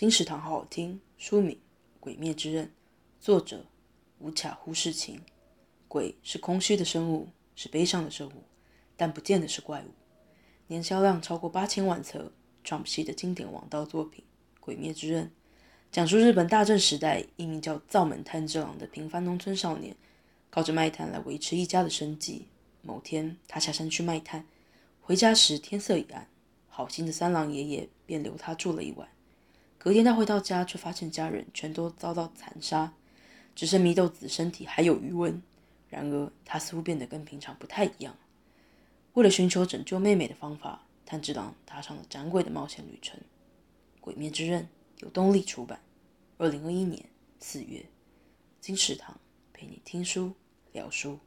金石堂好好听，书名《鬼灭之刃》，作者无卡忽视情。鬼是空虚的生物，是悲伤的生物，但不见得是怪物。年销量超过八千万册，Jump 系的经典王道作品《鬼灭之刃》，讲述日本大正时代一名叫灶门炭治郎的平凡农村少年，靠着卖炭来维持一家的生计。某天，他下山去卖炭，回家时天色已暗。好心的三郎爷爷便留他住了一晚。隔天他回到家，却发现家人全都遭到残杀，只剩祢豆子身体还有余温。然而他似乎变得跟平常不太一样。为了寻求拯救妹妹的方法，炭治郎踏上了斩鬼的冒险旅程。《鬼灭之刃》由东立出版，二零二一年四月。金石堂陪你听书聊书。